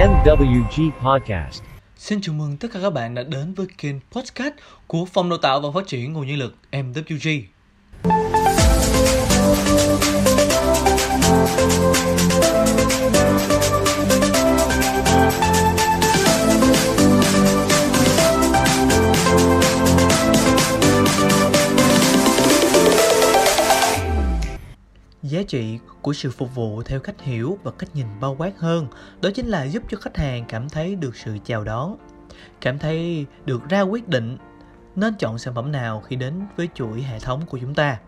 MWG Podcast. Xin chào mừng tất cả các bạn đã đến với kênh podcast của Phòng Đào tạo và Phát triển Nguồn Nhân lực MWG. giá trị của sự phục vụ theo cách hiểu và cách nhìn bao quát hơn, đó chính là giúp cho khách hàng cảm thấy được sự chào đón, cảm thấy được ra quyết định nên chọn sản phẩm nào khi đến với chuỗi hệ thống của chúng ta.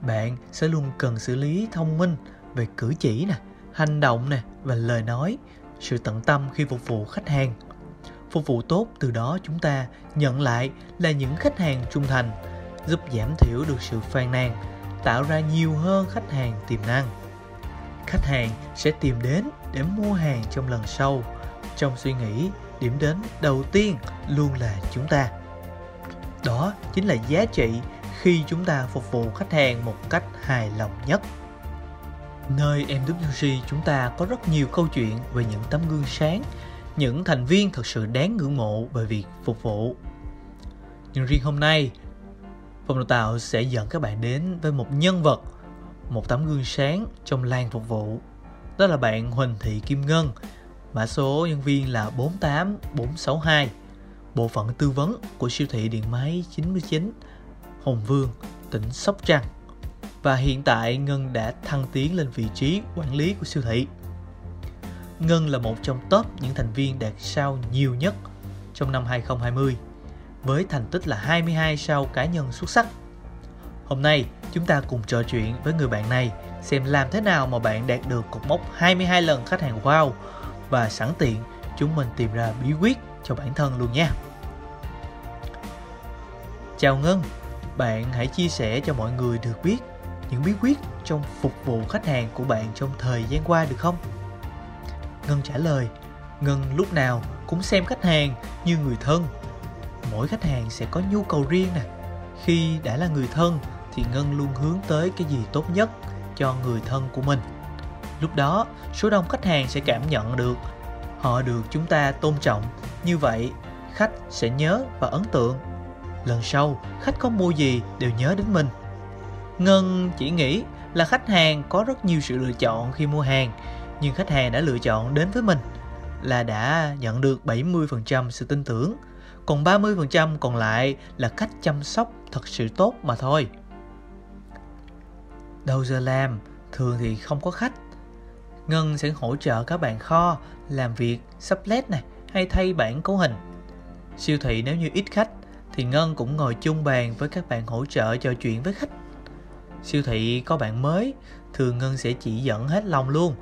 Bạn sẽ luôn cần xử lý thông minh về cử chỉ nè, hành động nè và lời nói, sự tận tâm khi phục vụ khách hàng. Phục vụ tốt từ đó chúng ta nhận lại là những khách hàng trung thành, giúp giảm thiểu được sự phàn nàn tạo ra nhiều hơn khách hàng tiềm năng. Khách hàng sẽ tìm đến để mua hàng trong lần sau, trong suy nghĩ điểm đến đầu tiên luôn là chúng ta. Đó chính là giá trị khi chúng ta phục vụ khách hàng một cách hài lòng nhất. Nơi MWG chúng ta có rất nhiều câu chuyện về những tấm gương sáng, những thành viên thật sự đáng ngưỡng mộ về việc phục vụ. Nhưng riêng hôm nay Phòng đào tạo sẽ dẫn các bạn đến với một nhân vật, một tấm gương sáng trong làng phục vụ. Đó là bạn Huỳnh Thị Kim Ngân, mã số nhân viên là 48462, bộ phận tư vấn của siêu thị điện máy 99, Hồng Vương, tỉnh Sóc Trăng. Và hiện tại Ngân đã thăng tiến lên vị trí quản lý của siêu thị. Ngân là một trong top những thành viên đạt sao nhiều nhất trong năm 2020 với thành tích là 22 sao cá nhân xuất sắc. Hôm nay, chúng ta cùng trò chuyện với người bạn này xem làm thế nào mà bạn đạt được cột mốc 22 lần khách hàng wow và sẵn tiện chúng mình tìm ra bí quyết cho bản thân luôn nha. Chào Ngân, bạn hãy chia sẻ cho mọi người được biết những bí quyết trong phục vụ khách hàng của bạn trong thời gian qua được không? Ngân trả lời, Ngân lúc nào cũng xem khách hàng như người thân mỗi khách hàng sẽ có nhu cầu riêng nè. Khi đã là người thân thì ngân luôn hướng tới cái gì tốt nhất cho người thân của mình. Lúc đó, số đông khách hàng sẽ cảm nhận được họ được chúng ta tôn trọng. Như vậy, khách sẽ nhớ và ấn tượng. Lần sau, khách có mua gì đều nhớ đến mình. Ngân chỉ nghĩ là khách hàng có rất nhiều sự lựa chọn khi mua hàng, nhưng khách hàng đã lựa chọn đến với mình là đã nhận được 70% sự tin tưởng còn 30% còn lại là cách chăm sóc thật sự tốt mà thôi. Đầu giờ làm, thường thì không có khách. Ngân sẽ hỗ trợ các bạn kho làm việc sắp led này hay thay bản cấu hình. Siêu thị nếu như ít khách thì Ngân cũng ngồi chung bàn với các bạn hỗ trợ trò chuyện với khách. Siêu thị có bạn mới, thường Ngân sẽ chỉ dẫn hết lòng luôn,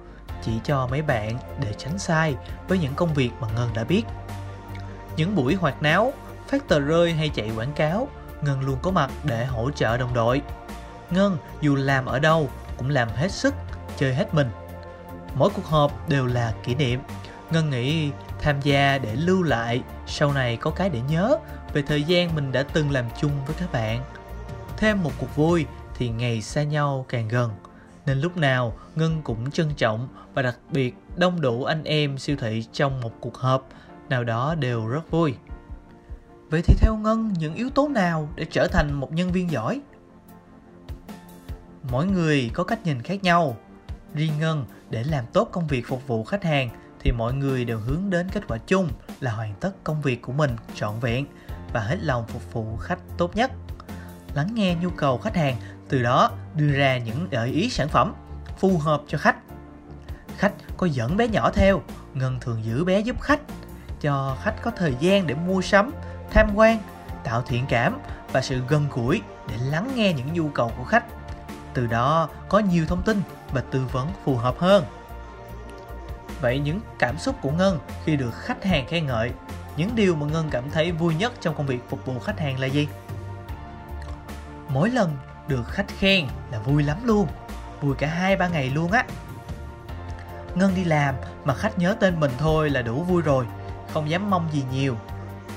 chỉ cho mấy bạn để tránh sai với những công việc mà Ngân đã biết. Những buổi hoạt náo, phát tờ rơi hay chạy quảng cáo, Ngân luôn có mặt để hỗ trợ đồng đội. Ngân dù làm ở đâu cũng làm hết sức, chơi hết mình. Mỗi cuộc họp đều là kỷ niệm. Ngân nghĩ tham gia để lưu lại, sau này có cái để nhớ về thời gian mình đã từng làm chung với các bạn. Thêm một cuộc vui thì ngày xa nhau càng gần. Nên lúc nào Ngân cũng trân trọng và đặc biệt đông đủ anh em siêu thị trong một cuộc họp nào đó đều rất vui. Vậy thì theo Ngân, những yếu tố nào để trở thành một nhân viên giỏi? Mỗi người có cách nhìn khác nhau. Riêng Ngân, để làm tốt công việc phục vụ khách hàng thì mọi người đều hướng đến kết quả chung là hoàn tất công việc của mình trọn vẹn và hết lòng phục vụ khách tốt nhất. Lắng nghe nhu cầu khách hàng, từ đó đưa ra những gợi ý sản phẩm phù hợp cho khách. Khách có dẫn bé nhỏ theo, Ngân thường giữ bé giúp khách cho khách có thời gian để mua sắm, tham quan, tạo thiện cảm và sự gần gũi để lắng nghe những nhu cầu của khách. Từ đó có nhiều thông tin và tư vấn phù hợp hơn. Vậy những cảm xúc của Ngân khi được khách hàng khen ngợi, những điều mà Ngân cảm thấy vui nhất trong công việc phục vụ khách hàng là gì? Mỗi lần được khách khen là vui lắm luôn, vui cả hai ba ngày luôn á. Ngân đi làm mà khách nhớ tên mình thôi là đủ vui rồi không dám mong gì nhiều.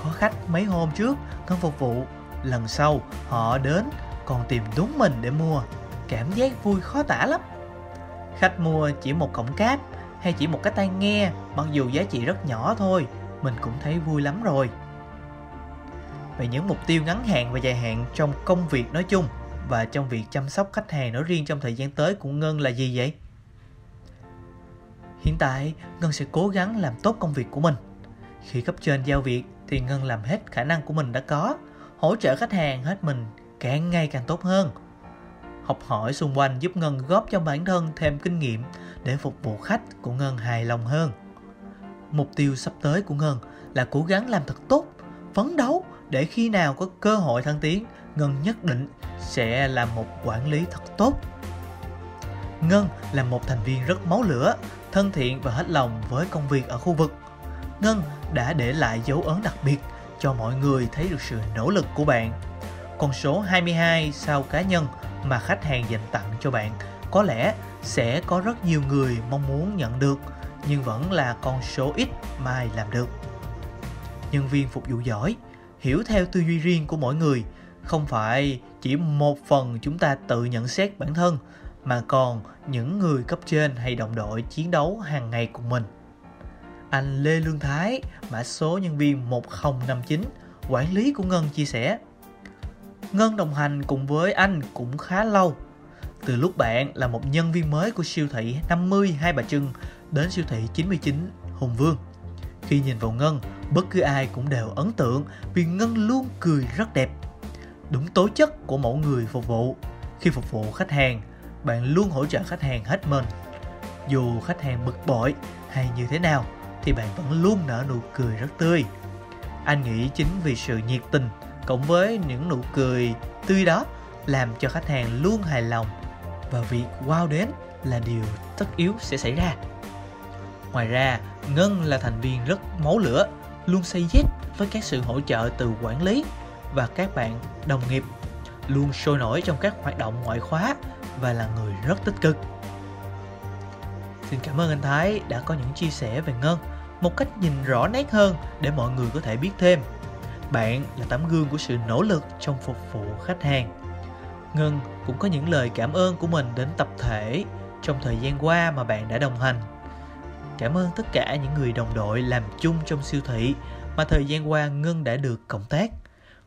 Có khách mấy hôm trước ngân phục vụ, lần sau họ đến còn tìm đúng mình để mua. Cảm giác vui khó tả lắm. Khách mua chỉ một cổng cáp hay chỉ một cái tai nghe, mặc dù giá trị rất nhỏ thôi, mình cũng thấy vui lắm rồi. Vậy những mục tiêu ngắn hạn và dài hạn trong công việc nói chung và trong việc chăm sóc khách hàng nói riêng trong thời gian tới của ngân là gì vậy? Hiện tại, ngân sẽ cố gắng làm tốt công việc của mình khi cấp trên giao việc thì ngân làm hết khả năng của mình đã có, hỗ trợ khách hàng hết mình, càng ngày càng tốt hơn. Học hỏi xung quanh giúp ngân góp cho bản thân thêm kinh nghiệm để phục vụ khách của ngân hài lòng hơn. Mục tiêu sắp tới của ngân là cố gắng làm thật tốt, phấn đấu để khi nào có cơ hội thăng tiến, ngân nhất định sẽ là một quản lý thật tốt. Ngân là một thành viên rất máu lửa, thân thiện và hết lòng với công việc ở khu vực ngân đã để lại dấu ấn đặc biệt cho mọi người thấy được sự nỗ lực của bạn. Con số 22 sao cá nhân mà khách hàng dành tặng cho bạn có lẽ sẽ có rất nhiều người mong muốn nhận được, nhưng vẫn là con số ít mai làm được. Nhân viên phục vụ giỏi, hiểu theo tư duy riêng của mỗi người, không phải chỉ một phần chúng ta tự nhận xét bản thân, mà còn những người cấp trên hay đồng đội chiến đấu hàng ngày cùng mình anh Lê Lương Thái, mã số nhân viên 1059, quản lý của Ngân chia sẻ. Ngân đồng hành cùng với anh cũng khá lâu. Từ lúc bạn là một nhân viên mới của siêu thị 50 Hai Bà Trưng đến siêu thị 99 Hùng Vương. Khi nhìn vào Ngân, bất cứ ai cũng đều ấn tượng vì Ngân luôn cười rất đẹp. Đúng tố chất của mẫu người phục vụ. Khi phục vụ khách hàng, bạn luôn hỗ trợ khách hàng hết mình. Dù khách hàng bực bội hay như thế nào, thì bạn vẫn luôn nở nụ cười rất tươi. Anh nghĩ chính vì sự nhiệt tình cộng với những nụ cười tươi đó làm cho khách hàng luôn hài lòng và việc wow đến là điều tất yếu sẽ xảy ra. Ngoài ra, Ngân là thành viên rất máu lửa, luôn say dết với các sự hỗ trợ từ quản lý và các bạn đồng nghiệp, luôn sôi nổi trong các hoạt động ngoại khóa và là người rất tích cực. Xin cảm ơn anh Thái đã có những chia sẻ về Ngân một cách nhìn rõ nét hơn để mọi người có thể biết thêm. Bạn là tấm gương của sự nỗ lực trong phục vụ khách hàng. Ngân cũng có những lời cảm ơn của mình đến tập thể trong thời gian qua mà bạn đã đồng hành. Cảm ơn tất cả những người đồng đội làm chung trong siêu thị mà thời gian qua Ngân đã được cộng tác.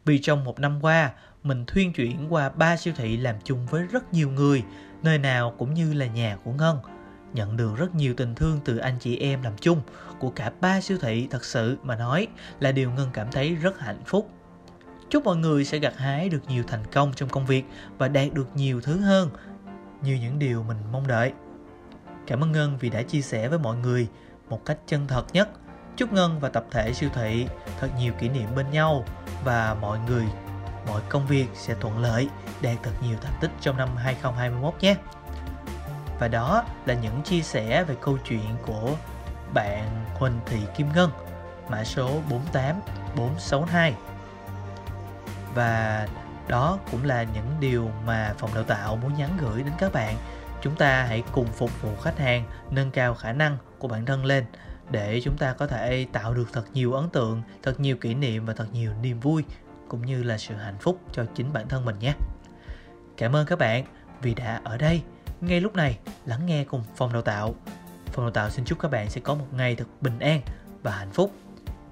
Vì trong một năm qua, mình thuyên chuyển qua ba siêu thị làm chung với rất nhiều người, nơi nào cũng như là nhà của Ngân – nhận được rất nhiều tình thương từ anh chị em làm chung, của cả ba siêu thị thật sự mà nói là điều ngân cảm thấy rất hạnh phúc. Chúc mọi người sẽ gặt hái được nhiều thành công trong công việc và đạt được nhiều thứ hơn, như những điều mình mong đợi. Cảm ơn ngân vì đã chia sẻ với mọi người một cách chân thật nhất. Chúc ngân và tập thể siêu thị thật nhiều kỷ niệm bên nhau và mọi người, mọi công việc sẽ thuận lợi đạt thật nhiều thành tích trong năm 2021 nhé và đó là những chia sẻ về câu chuyện của bạn Huỳnh Thị Kim Ngân, mã số 48462 và đó cũng là những điều mà phòng đào tạo muốn nhắn gửi đến các bạn. Chúng ta hãy cùng phục vụ khách hàng, nâng cao khả năng của bản thân lên để chúng ta có thể tạo được thật nhiều ấn tượng, thật nhiều kỷ niệm và thật nhiều niềm vui cũng như là sự hạnh phúc cho chính bản thân mình nhé. Cảm ơn các bạn vì đã ở đây ngay lúc này, lắng nghe cùng phòng đào tạo. Phòng đào tạo xin chúc các bạn sẽ có một ngày thật bình an và hạnh phúc.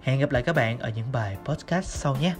Hẹn gặp lại các bạn ở những bài podcast sau nhé.